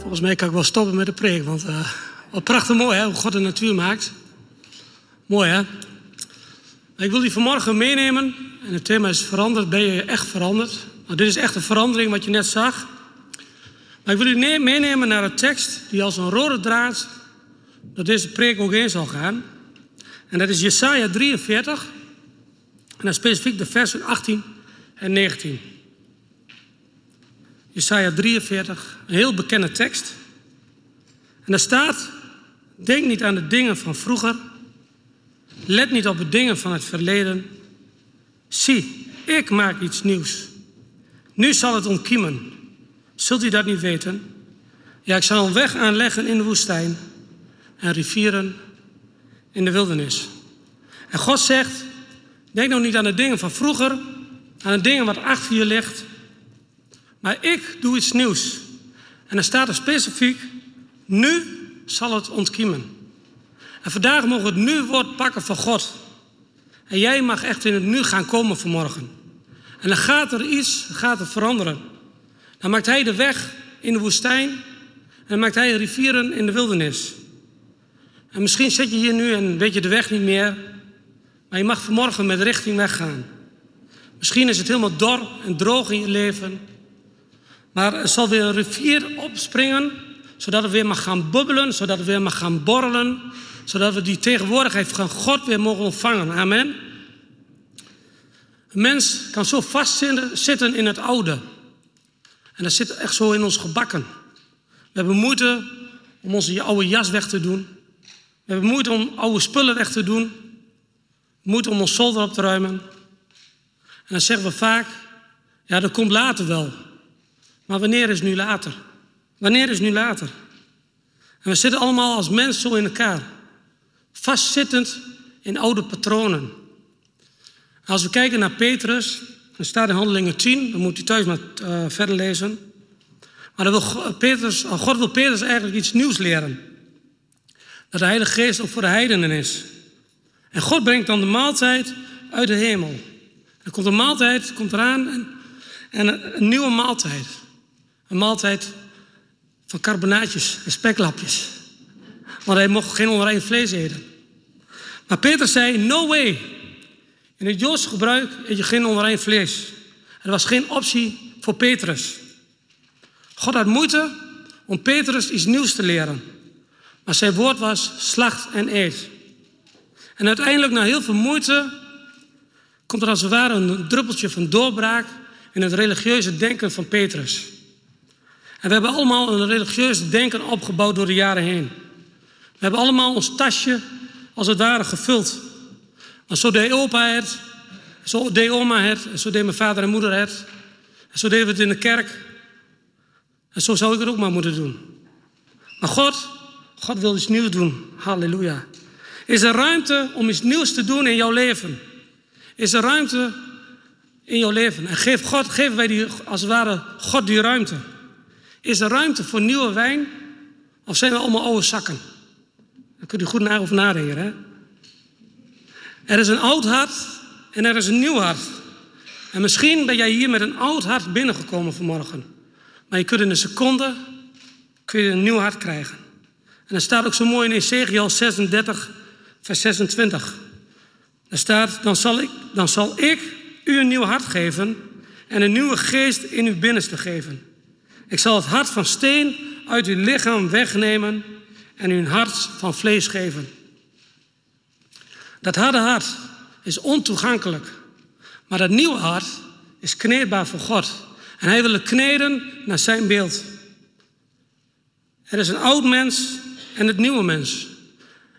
Volgens mij kan ik wel stoppen met de preek, want uh, wat prachtig mooi hè, hoe God de natuur maakt. Mooi hè? Ik wil die vanmorgen meenemen en het thema is veranderd. Ben je echt veranderd? Nou, dit is echt een verandering wat je net zag. Maar ik wil u meenemen naar een tekst die als een rode draad door deze preek ook heen zal gaan. En dat is Jesaja 43 en dan specifiek de versen 18 en 19. Jesaja 43, een heel bekende tekst. En daar staat, denk niet aan de dingen van vroeger. Let niet op de dingen van het verleden. Zie, ik maak iets nieuws. Nu zal het ontkiemen. Zult u dat niet weten? Ja, ik zal een weg aanleggen in de woestijn en rivieren in de wildernis. En God zegt, denk nou niet aan de dingen van vroeger, aan de dingen wat achter je ligt, maar ik doe iets nieuws. En dan staat er specifiek, nu zal het ontkiemen. En vandaag mogen we het nu-woord pakken van God. En jij mag echt in het nu gaan komen vanmorgen. En dan gaat er iets, gaat er veranderen. Dan maakt hij de weg in de woestijn. En dan maakt hij rivieren in de wildernis. En misschien zit je hier nu en weet je de weg niet meer. Maar je mag vanmorgen met richting weggaan. Misschien is het helemaal dor en droog in je leven. Maar er zal weer een rivier opspringen, zodat het weer mag gaan bubbelen, zodat het weer mag gaan borrelen, zodat we die tegenwoordigheid van God weer mogen ontvangen. Amen. Een mens kan zo vastzitten in het oude. En dat zit echt zo in ons gebakken. We hebben moeite om onze oude jas weg te doen. We hebben moeite om oude spullen weg te doen. Moeite om ons zolder op te ruimen. En dan zeggen we vaak, ja dat komt later wel. Maar wanneer is nu later? Wanneer is nu later? En we zitten allemaal als mens zo in elkaar. Vastzittend in oude patronen. Als we kijken naar Petrus, dan staat in Handelingen 10, dan moet u thuis maar uh, verder lezen. Maar wil Petrus, oh, God wil Petrus eigenlijk iets nieuws leren. Dat de Heilige Geest ook voor de heidenen is. En God brengt dan de maaltijd uit de hemel. Er komt een maaltijd, komt eraan en, en een nieuwe maaltijd. Maaltijd van carbonaatjes en speklapjes. Want hij mocht geen onrein vlees eten. Maar Peter zei, no way. In het Joodse gebruik eet je geen onrein vlees. Er was geen optie voor Petrus. God had moeite om Petrus iets nieuws te leren. Maar zijn woord was slacht en eet. En uiteindelijk, na heel veel moeite, komt er als het ware een druppeltje van doorbraak in het religieuze denken van Petrus. En we hebben allemaal een religieus denken opgebouwd door de jaren heen. We hebben allemaal ons tasje als het ware gevuld. En zo deed opa het, zo deed oma het, en zo deed mijn vader en moeder het. En zo deden we het in de kerk. En zo zou ik het ook maar moeten doen. Maar God, God wil iets nieuws doen. Halleluja. Is er ruimte om iets nieuws te doen in jouw leven? Is er ruimte in jouw leven? En geef God, geven wij die, als het ware God die ruimte. Is er ruimte voor nieuwe wijn? Of zijn we allemaal oude zakken? Daar kunt u goed naar over nadenken. Hè? Er is een oud hart en er is een nieuw hart. En misschien ben jij hier met een oud hart binnengekomen vanmorgen. Maar je kunt in een seconde kun je een nieuw hart krijgen. En dat staat ook zo mooi in Ezekiel 36, vers 26. Daar staat, dan zal, ik, dan zal ik u een nieuw hart geven en een nieuwe geest in uw binnenste geven. Ik zal het hart van steen uit uw lichaam wegnemen en u een hart van vlees geven. Dat harde hart is ontoegankelijk, maar dat nieuwe hart is kneedbaar voor God. En hij wil het kneden naar zijn beeld. Er is een oud mens en het nieuwe mens.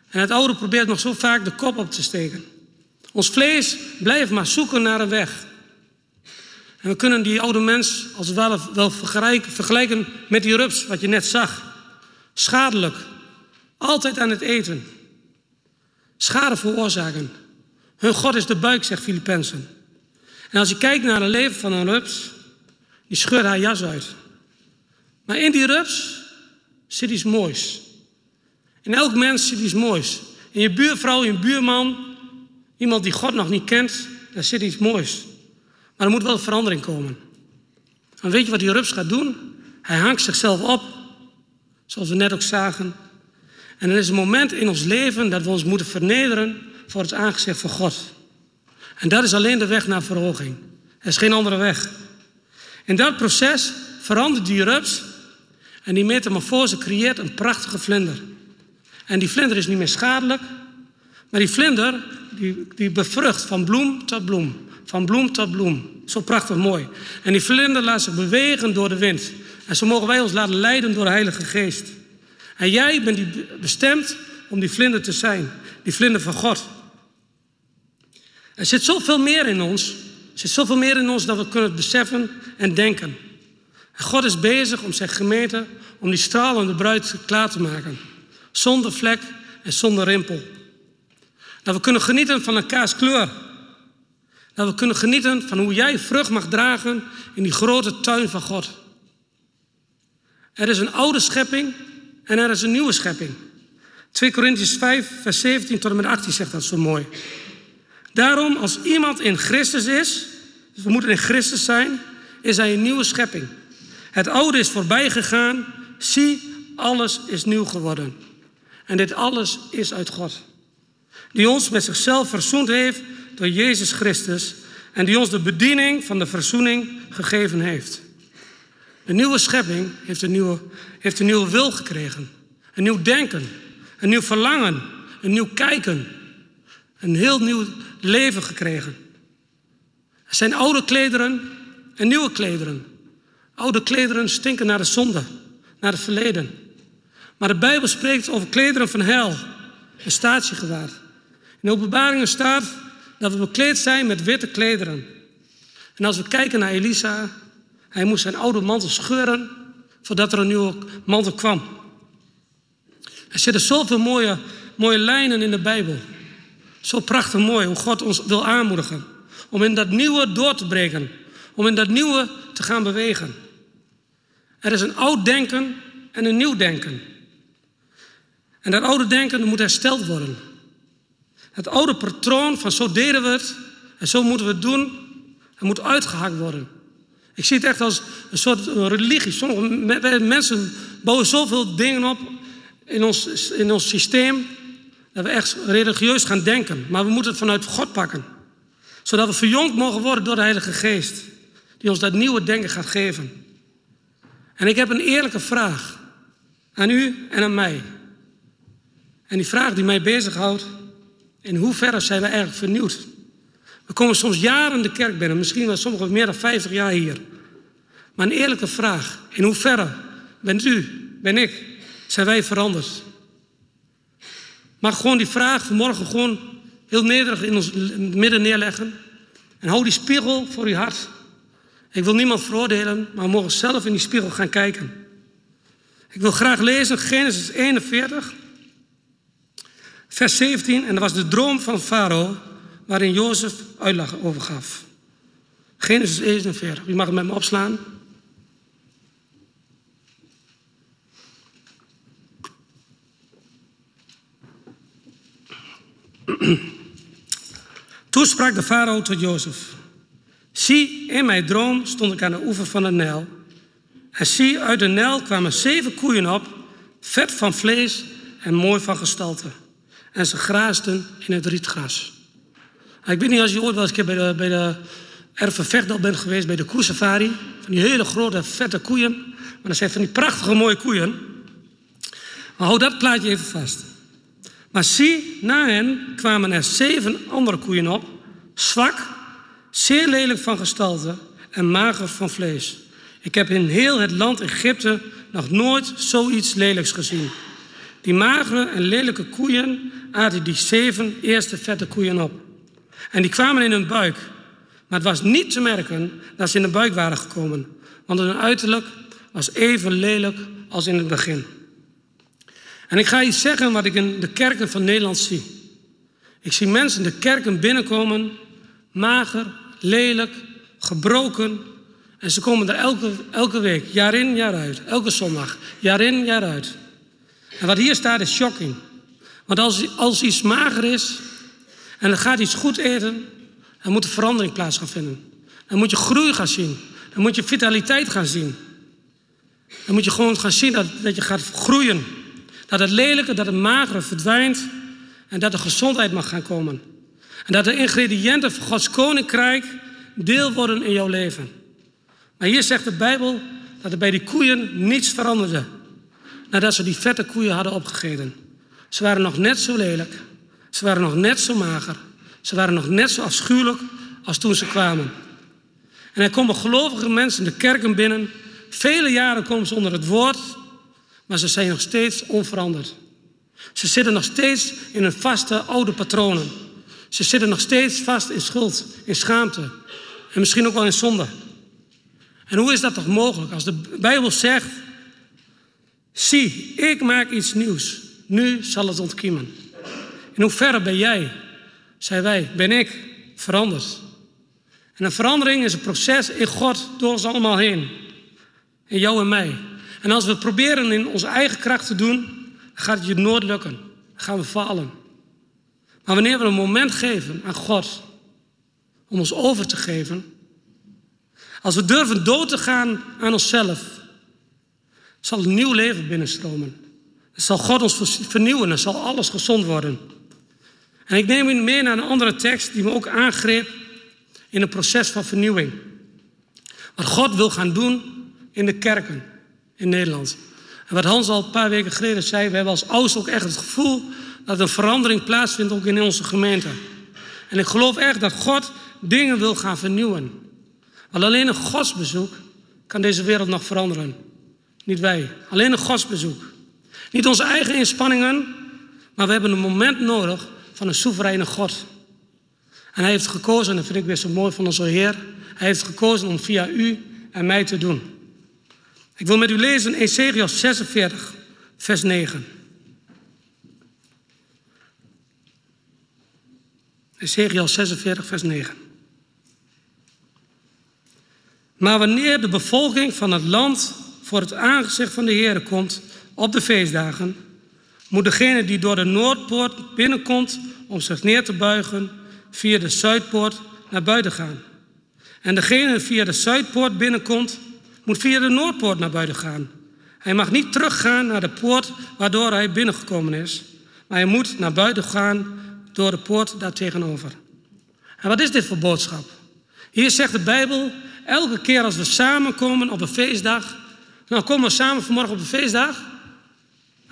En het oude probeert nog zo vaak de kop op te steken. Ons vlees blijft maar zoeken naar een weg. En we kunnen die oude mens als wel, vergelijken met die rups, wat je net zag. Schadelijk. Altijd aan het eten. Schade veroorzaken. Hun God is de buik, zegt Filippenzen. En als je kijkt naar het leven van een rups, die scheurt haar jas uit. Maar in die rups zit iets moois. In elk mens zit iets moois. In je buurvrouw, in je buurman, iemand die God nog niet kent, daar zit iets moois. Maar er moet wel verandering komen. En weet je wat die rups gaat doen? Hij hangt zichzelf op zoals we net ook zagen. En er is een moment in ons leven dat we ons moeten vernederen voor het aangezicht van God. En dat is alleen de weg naar verhoging. Er is geen andere weg. In dat proces verandert die rups en die metamorfose creëert een prachtige vlinder. En die vlinder is niet meer schadelijk, maar die vlinder die, die bevrucht van bloem tot bloem. Van bloem tot bloem. Zo prachtig mooi. En die vlinder laat zich bewegen door de wind. En zo mogen wij ons laten leiden door de Heilige Geest. En jij bent die bestemd om die vlinder te zijn. Die vlinder van God. Er zit zoveel meer in ons. Er zit zoveel meer in ons dan we kunnen beseffen en denken. En God is bezig om zijn gemeente, om die stralende bruid klaar te maken. Zonder vlek en zonder rimpel. Dat we kunnen genieten van een kaaskleur. Dat we kunnen genieten van hoe jij vrucht mag dragen in die grote tuin van God. Er is een oude schepping en er is een nieuwe schepping. 2 Corinthians 5, vers 17 tot en met 18 zegt dat zo mooi. Daarom, als iemand in Christus is, dus we moeten in Christus zijn, is hij een nieuwe schepping. Het oude is voorbij gegaan. Zie, alles is nieuw geworden. En dit alles is uit God. Die ons met zichzelf verzoend heeft door Jezus Christus. En die ons de bediening van de verzoening gegeven heeft. De nieuwe schepping heeft een nieuwe, heeft een nieuwe wil gekregen. Een nieuw denken. Een nieuw verlangen. Een nieuw kijken. Een heel nieuw leven gekregen. Er zijn oude klederen en nieuwe klederen. Oude klederen stinken naar de zonde, naar het verleden. Maar de Bijbel spreekt over klederen van hel, een statiegewaad. In de openbaringen staat dat we bekleed zijn met witte klederen. En als we kijken naar Elisa, hij moest zijn oude mantel scheuren voordat er een nieuwe mantel kwam. Er zitten zoveel mooie, mooie lijnen in de Bijbel. Zo prachtig mooi hoe God ons wil aanmoedigen. Om in dat nieuwe door te breken. Om in dat nieuwe te gaan bewegen. Er is een oud denken en een nieuw denken. En dat oude denken moet hersteld worden. Het oude patroon van zo deden we het en zo moeten we het doen, het moet uitgehakt worden. Ik zie het echt als een soort religie. Sommige mensen bouwen zoveel dingen op in ons, in ons systeem dat we echt religieus gaan denken. Maar we moeten het vanuit God pakken. Zodat we verjongd mogen worden door de Heilige Geest. Die ons dat nieuwe denken gaat geven. En ik heb een eerlijke vraag aan u en aan mij. En die vraag die mij bezighoudt, in hoeverre zijn we eigenlijk vernieuwd? We komen soms jaren de kerk binnen, misschien wel sommigen meer dan 50 jaar hier. Maar een eerlijke vraag, in hoeverre bent u, ben ik, zijn wij veranderd? Mag gewoon die vraag vanmorgen gewoon heel nederig in ons midden neerleggen. En hou die spiegel voor uw hart. Ik wil niemand veroordelen, maar we mogen zelf in die spiegel gaan kijken. Ik wil graag lezen Genesis 41, vers 17. En dat was de droom van Farao, waarin Jozef uitleg over gaf. Genesis 41, u mag het met me opslaan. Toen sprak de farao tot Jozef. Zie, in mijn droom stond ik aan de oever van de Nijl. En zie, uit de Nijl kwamen zeven koeien op, vet van vlees en mooi van gestalte. En ze graasden in het rietgras. Ik weet niet als je ooit wel eens bij de, bij de bent geweest, bij de koersafari. Van die hele grote, vette koeien. Maar dat zijn van die prachtige mooie koeien. Maar hou dat plaatje even vast. Maar zie, na hen kwamen er zeven andere koeien op, zwak, zeer lelijk van gestalte en mager van vlees. Ik heb in heel het land Egypte nog nooit zoiets lelijks gezien. Die magere en lelijke koeien aten die zeven eerste vette koeien op. En die kwamen in hun buik. Maar het was niet te merken dat ze in de buik waren gekomen, want hun uiterlijk was even lelijk als in het begin. En ik ga iets zeggen wat ik in de kerken van Nederland zie. Ik zie mensen de kerken binnenkomen, mager, lelijk, gebroken. En ze komen er elke, elke week, jaar in, jaar uit. Elke zondag, jaar in, jaar uit. En wat hier staat is shocking. Want als, als iets mager is en er gaat iets goed eten, dan moet er verandering plaats gaan vinden. Dan moet je groei gaan zien. Dan moet je vitaliteit gaan zien. dan moet je gewoon gaan zien dat, dat je gaat groeien. Dat het lelijke, dat het magere verdwijnt en dat er gezondheid mag gaan komen. En dat de ingrediënten van Gods koninkrijk deel worden in jouw leven. Maar hier zegt de Bijbel dat er bij die koeien niets veranderde. Nadat ze die vette koeien hadden opgegeten. Ze waren nog net zo lelijk. Ze waren nog net zo mager. Ze waren nog net zo afschuwelijk als toen ze kwamen. En er komen gelovige mensen de kerken binnen. Vele jaren komen ze onder het woord, maar ze zijn nog steeds onveranderd. Ze zitten nog steeds in hun vaste oude patronen. Ze zitten nog steeds vast in schuld, in schaamte en misschien ook wel in zonde. En hoe is dat toch mogelijk als de Bijbel zegt: Zie, ik maak iets nieuws. Nu zal het ontkiemen. In hoeverre ben jij, zijn wij, ben ik veranderd? En een verandering is een proces in God door ons allemaal heen. In jou en mij. En als we het proberen in onze eigen kracht te doen, gaat het je nooit lukken. Dan gaan we falen. Maar wanneer we een moment geven aan God om ons over te geven, als we durven dood te gaan aan onszelf, zal een nieuw leven binnenstromen. Zal God ons vernieuwen en zal alles gezond worden. En ik neem u mee naar een andere tekst die me ook aangreep in een proces van vernieuwing. Wat God wil gaan doen in de kerken in Nederland. En wat Hans al een paar weken geleden zei, we hebben als ouders ook echt het gevoel dat een verandering plaatsvindt ook in onze gemeente. En ik geloof echt dat God dingen wil gaan vernieuwen. Want alleen een godsbezoek kan deze wereld nog veranderen. Niet wij, alleen een godsbezoek. Niet onze eigen inspanningen, maar we hebben een moment nodig van een soevereine God. En hij heeft gekozen, en dat vind ik weer zo mooi van onze Heer, hij heeft gekozen om via u en mij te doen. Ik wil met u lezen Ezekiel 46, vers 9. Ezekiel 46, vers 9. Maar wanneer de bevolking van het land voor het aangezicht van de Heer komt op de feestdagen, moet degene die door de Noordpoort binnenkomt om zich neer te buigen, via de Zuidpoort naar buiten gaan. En degene die via de Zuidpoort binnenkomt, moet via de Noordpoort naar buiten gaan. Hij mag niet teruggaan naar de poort waardoor hij binnengekomen is, maar hij moet naar buiten gaan door de poort daar tegenover. En wat is dit voor boodschap? Hier zegt de Bijbel, elke keer als we samenkomen op een feestdag, nou komen we samen vanmorgen op een feestdag.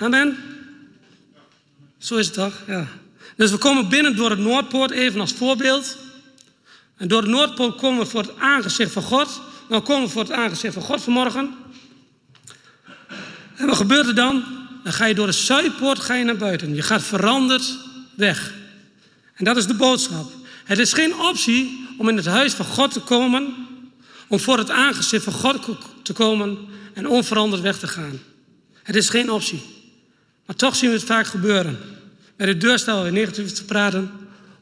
Amen. Zo is het toch? Ja. Dus we komen binnen door het Noordpoort, even als voorbeeld. En door het Noordpoort komen we voor het aangezicht van God. Dan komen we voor het aangezicht van God vanmorgen. En wat gebeurt er dan? Dan ga je door de Zuidpoort ga je naar buiten. Je gaat veranderd weg. En dat is de boodschap. Het is geen optie om in het huis van God te komen, om voor het aangezicht van God te komen en onveranderd weg te gaan. Het is geen optie. Maar toch zien we het vaak gebeuren. Bij de deur staan we negatief te praten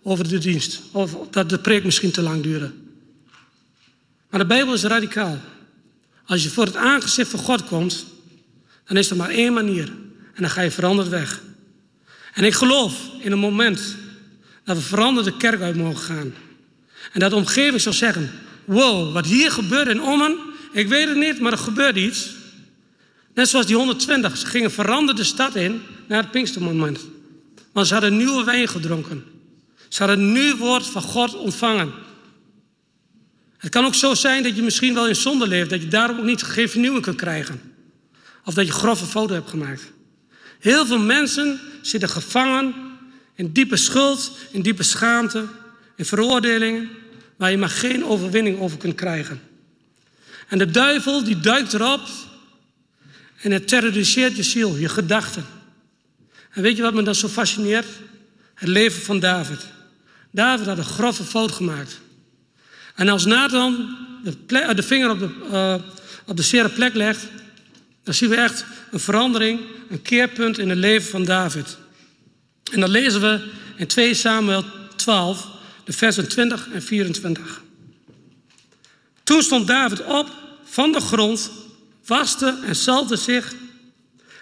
over de dienst. Of dat de preek misschien te lang duurde. Maar de Bijbel is radicaal. Als je voor het aangezicht van God komt, dan is er maar één manier. En dan ga je veranderd weg. En ik geloof in een moment dat we veranderde kerk uit mogen gaan. En dat de omgeving zal zeggen: Wow, wat hier gebeurt in Ommen, ik weet het niet, maar er gebeurt iets. Net zoals die 120, ze gingen veranderde stad in naar het Pinkstermoment. Want ze hadden nieuwe wijn gedronken. Ze hadden een nieuw woord van God ontvangen. Het kan ook zo zijn dat je misschien wel in zonde leeft, dat je daarom ook niet vernieuwing kunt krijgen. Of dat je grove foto hebt gemaakt. Heel veel mensen zitten gevangen in diepe schuld, in diepe schaamte, in veroordelingen, waar je maar geen overwinning over kunt krijgen. En de duivel die duikt erop en het terroriseert je ziel, je gedachten. En weet je wat me dan zo fascineert? Het leven van David. David had een grove fout gemaakt. En als Nathan de, eh, vinger op de, uh, op de zere plek legt, dan zien we echt een verandering, een keerpunt in het leven van David. En dat lezen we in 2 Samuel 12, de versen 20 en 24. Toen stond David op van de grond, waste en zalte zich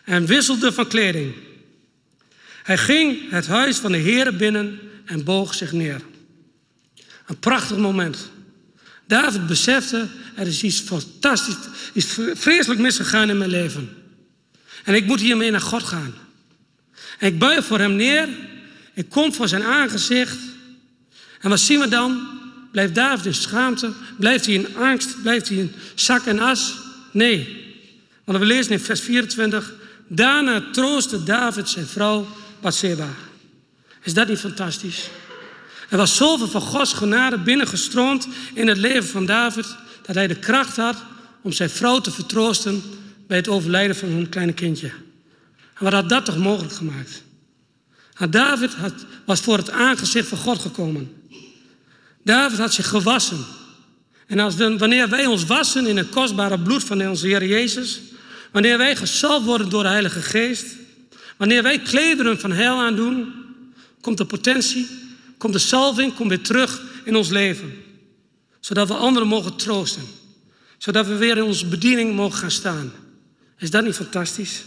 en wisselde van kleding. Hij ging het huis van de Heer binnen en boog zich neer. Een prachtig moment. David besefte, er is iets fantastisch, iets vreselijk misgegaan in mijn leven. En ik moet hiermee naar God gaan. En ik buig voor hem neer. Ik kom voor zijn aangezicht. En wat zien we dan? Blijft David in schaamte? Blijft hij in angst? Blijft hij in zak en as? Nee. Want we lezen in vers 24. Daarna troostte David zijn vrouw Bathsheba. Is dat niet fantastisch? Er was zoveel van Gods genade binnengestroomd in het leven van David, dat hij de kracht had om zijn vrouw te vertroosten bij het overlijden van hun kleine kindje. En wat had dat toch mogelijk gemaakt? Nou, David had, was voor het aangezicht van God gekomen. David had zich gewassen. En als wanneer wij ons wassen in het kostbare bloed van onze Heer Jezus, wanneer wij gezalfd worden door de Heilige Geest, wanneer wij klederen van heil aandoen, komt de potentie, komt de salving, komt weer terug in ons leven. Zodat we anderen mogen troosten. Zodat we weer in onze bediening mogen gaan staan. Is dat niet fantastisch?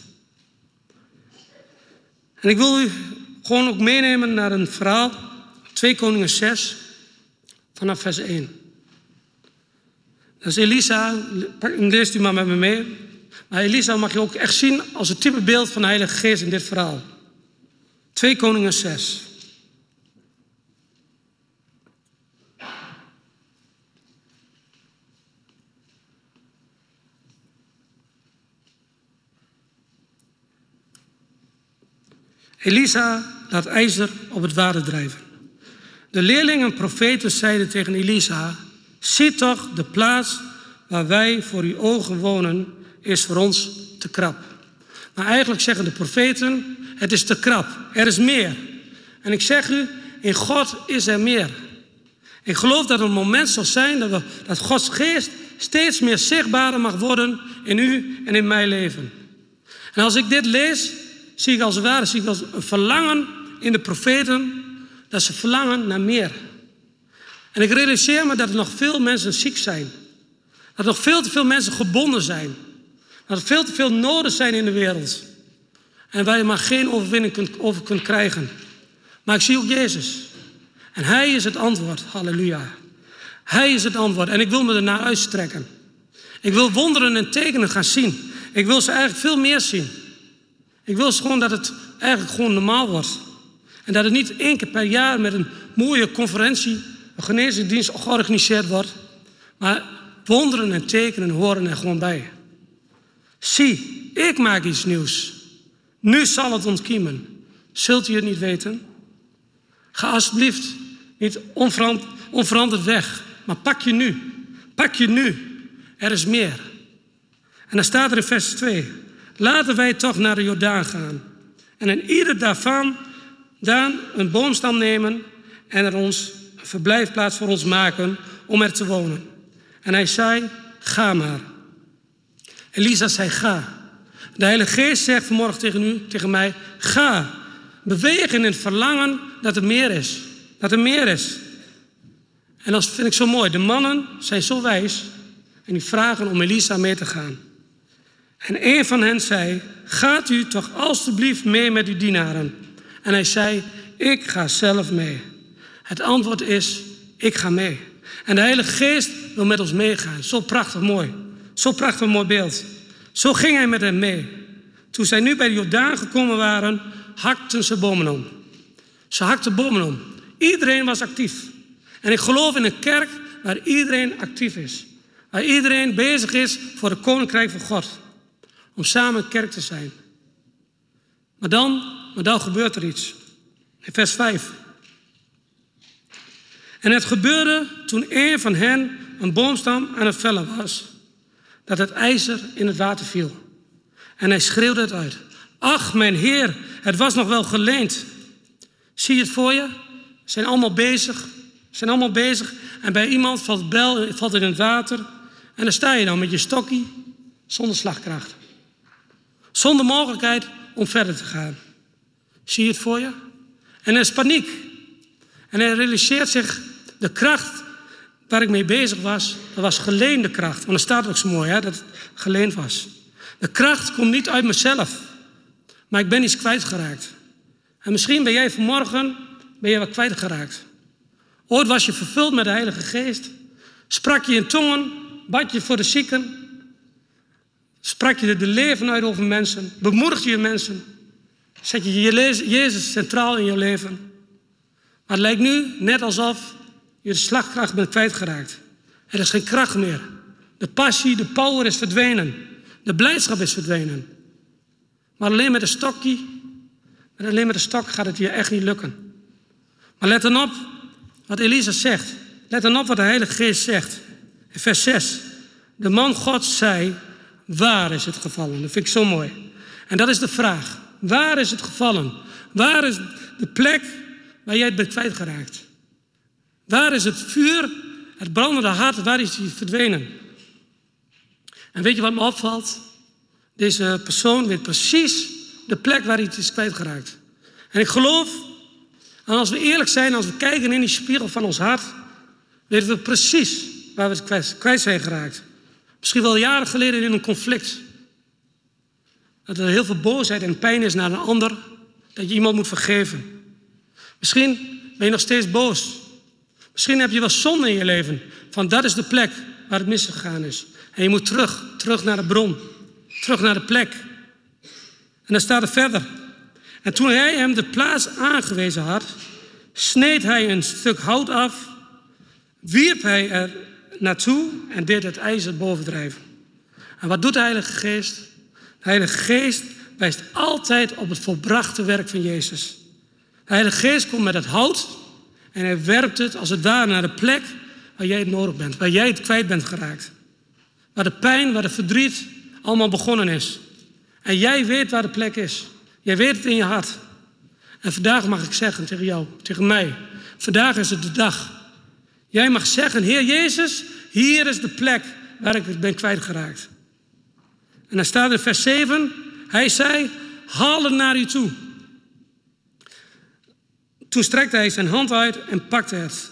En ik wil u gewoon ook meenemen naar een verhaal, 2 Koningen 6, vanaf vers 1. Is Elisa, leest u maar met me mee. Maar Elisa mag je ook echt zien als het type beeld van de Heilige Geest in dit verhaal. 2 Koningen 6. Elisa laat ijzer op het water drijven. De leerlingen en profeten zeiden tegen Elisa: Zie toch, de plaats waar wij voor uw ogen wonen, is voor ons te krap. Maar eigenlijk zeggen de profeten: Het is te krap, er is meer. En ik zeg u: In God is er meer. Ik geloof dat er een moment zal zijn dat, dat Gods geest steeds meer zichtbaarder mag worden in u en in mijn leven. En als ik dit lees, zie ik als het ware zie ik als een verlangen in de profeten dat ze verlangen naar meer. En ik realiseer me dat er nog veel mensen ziek zijn. Dat er nog veel te veel mensen gebonden zijn. Dat er veel te veel noden zijn in de wereld. En waar je maar geen overwinning over kunt krijgen. Maar ik zie ook Jezus. En Hij is het antwoord. Halleluja. Hij is het antwoord. En ik wil me ernaar uitstrekken. Ik wil wonderen en tekenen gaan zien. Ik wil ze eigenlijk veel meer zien. Ik wil gewoon dat het eigenlijk gewoon normaal wordt. En dat het niet één keer per jaar met een mooie conferentie, een geneesdienst georganiseerd wordt. Maar wonderen en tekenen horen er gewoon bij. Zie, ik maak iets nieuws. Nu zal het ontkiemen. Zult u het niet weten? Ga alsjeblieft niet onveranderd weg, maar pak je nu. Pak je nu. Er is meer. En dan staat er in vers 2. Laten wij toch naar de Jordaan gaan. En in ieder daarvan dan een boomstam nemen en er ons verblijfplaats voor ons maken om er te wonen. En hij zei, ga maar. Elisa zei, ga. De Heilige Geest zegt vanmorgen tegen u, tegen mij, ga. Beweeg in het verlangen dat er meer is. Dat er meer is. En dat vind ik zo mooi. De mannen zijn zo wijs en die vragen om Elisa mee te gaan. En een van hen zei: Gaat u toch alstublieft mee met uw dienaren? En hij zei: Ik ga zelf mee. Het antwoord is: Ik ga mee. En de Heilige Geest wil met ons meegaan. Zo prachtig mooi. Zo prachtig mooi beeld. Zo ging hij met hem mee. Toen zij nu bij de Jordaan gekomen waren, hakten ze bomen om. Ze hakten bomen om. Iedereen was actief. En ik geloof in een kerk waar iedereen actief is. Waar iedereen bezig is voor het koninkrijk van God om samen kerk te zijn. Maar dan, maar dan gebeurt er iets. In vers 5. En het gebeurde toen een van hen een boomstam aan het vellen was, dat het ijzer in het water viel. En hij schreeuwde het uit. Ach, mijn Heer, het was nog wel geleend. Zie je het voor je? Zijn allemaal bezig. zijn allemaal bezig. En bij iemand valt bel, valt in het water. En dan sta je dan met je stokje zonder slagkracht. Zonder mogelijkheid om verder te gaan. Zie je het voor je? En er is paniek. En hij realiseert zich de kracht waar ik mee bezig was, dat was geleende kracht. Want dat staat ook zo mooi, hè, dat het geleend was. De kracht komt niet uit mezelf, maar ik ben iets kwijtgeraakt. En misschien ben jij vanmorgen ben je wat kwijtgeraakt. Ooit was je vervuld met de Heilige Geest. Sprak je in tongen? Bad je voor de zieken? Sprak je de leven uit over mensen? Bemoedigde je mensen? Zet je Jezus centraal in je leven? Maar het lijkt nu net alsof je slagkracht bent kwijtgeraakt. Er is geen kracht meer. De passie, de power is verdwenen. De blijdschap is verdwenen. Maar alleen met een stokje, met alleen met een stok gaat het je echt niet lukken. Maar let dan op wat Elisa zegt. Let dan op wat de Heilige Geest zegt. In vers 6. De man God zei, waar is het gevallen? Dat vind ik zo mooi. En dat is de vraag. Waar is het gevallen? Waar is de plek waar jij het bent kwijtgeraakt? Waar is het vuur, het brandende hart, waar is die verdwenen? En weet je wat me opvalt? Deze persoon weet precies de plek waar hij is kwijtgeraakt. En ik geloof, en als we eerlijk zijn, als we kijken in die spiegel van ons hart, weten we precies waar we het kwijt zijn geraakt. Misschien wel jaren geleden in een conflict. Dat er heel veel boosheid en pijn is naar een ander. Dat je iemand moet vergeven. Misschien ben je nog steeds boos. Misschien heb je wel zonde in je leven. Van dat is de plek waar het misgegaan is. En je moet terug, terug naar de bron. Terug naar de plek. En dan staat er verder. En toen hij hem de plaats aangewezen had, sneed hij een stuk hout af, wierp hij er naartoe en deed het ijzer bovendrijven. En wat doet de Heilige Geest? De Heilige Geest wijst altijd op het volbrachte werk van Jezus. De Heilige Geest komt met het hout en hij werpt het als het ware naar de plek waar jij het nodig bent, waar jij het kwijt bent geraakt. Waar de pijn, waar de verdriet allemaal begonnen is. En jij weet waar de plek is. Jij weet het in je hart. En vandaag mag ik zeggen tegen jou, tegen mij. Vandaag is het de dag. Jij mag zeggen, Heer Jezus, hier is de plek waar ik ben kwijtgeraakt. En dan staat in vers 7, hij zei, haal het naar u toe. Toen strekte hij zijn hand uit en pakte het.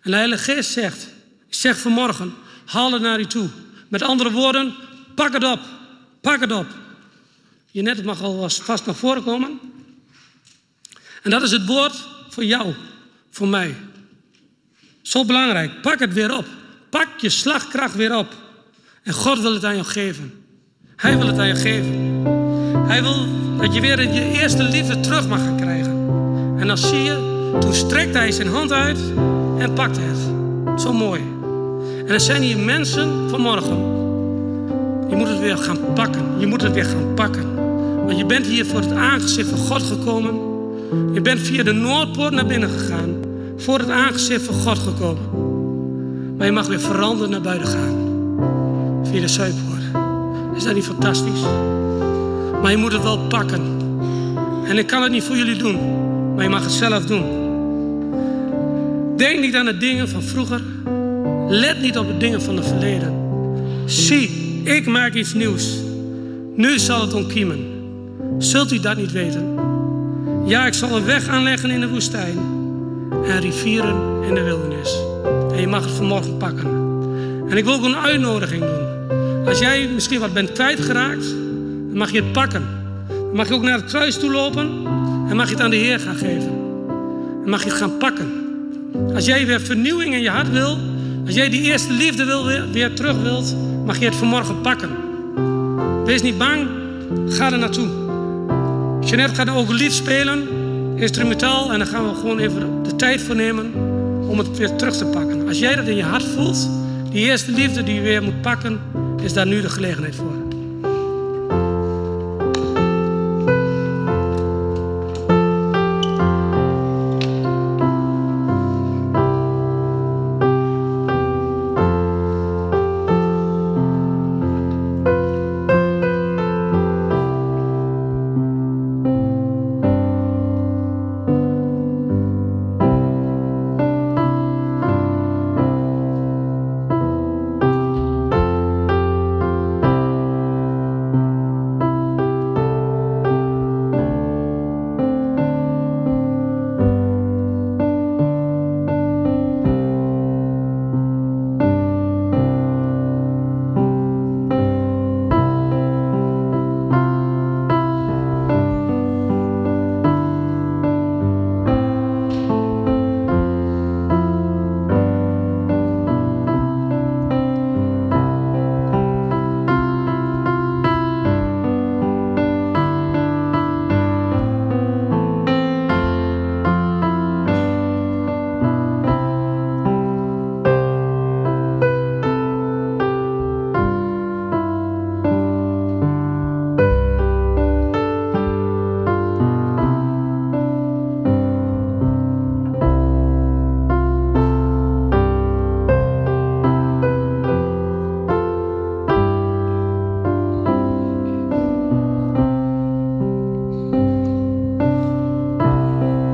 En de Heilige Geest zegt, ik zeg vanmorgen, haal het naar u toe. Met andere woorden, pak het op, pak het op. Je net mag al vast naar voren komen. En dat is het woord voor jou, voor mij. Zo belangrijk. Pak het weer op. Pak je slagkracht weer op. En God wil het aan jou geven. Hij wil het aan je geven. Hij wil dat je weer je eerste liefde terug mag gaan krijgen. En dan zie je, toen strekte hij zijn hand uit en pakte het. Zo mooi. En er zijn hier mensen vanmorgen. Je moet het weer gaan pakken. Je moet het weer gaan pakken. Want je bent hier voor het aangezicht van God gekomen. Je bent via de Noordpoort naar binnen gegaan. Voor het aangezicht van God gekomen. Maar je mag weer veranderen naar buiten gaan. Via de Zuidpoort. Is dat niet fantastisch? Maar je moet het wel pakken. En ik kan het niet voor jullie doen. Maar je mag het zelf doen. Denk niet aan de dingen van vroeger. Let niet op de dingen van het verleden. Zie, ik maak iets nieuws. Nu zal het ontkiemen. Zult u dat niet weten? Ja, ik zal een weg aanleggen in de woestijn en rivieren in de wildernis. En je mag het vanmorgen pakken. En ik wil ook een uitnodiging doen. Als jij misschien wat bent kwijtgeraakt, dan mag je het pakken. Dan mag je ook naar het kruis toe lopen en mag je het aan de Heer gaan geven. Dan mag je het gaan pakken. Als jij weer vernieuwing in je hart wil, als jij die eerste liefde wil, weer terug wilt, mag je het vanmorgen pakken. Wees niet bang, ga er naartoe. Jeanette gaat ook lied spelen, instrumentaal, en dan gaan we gewoon even de tijd voor nemen om het weer terug te pakken. Als jij dat in je hart voelt, die eerste liefde die je weer moet pakken, is daar nu de gelegenheid voor.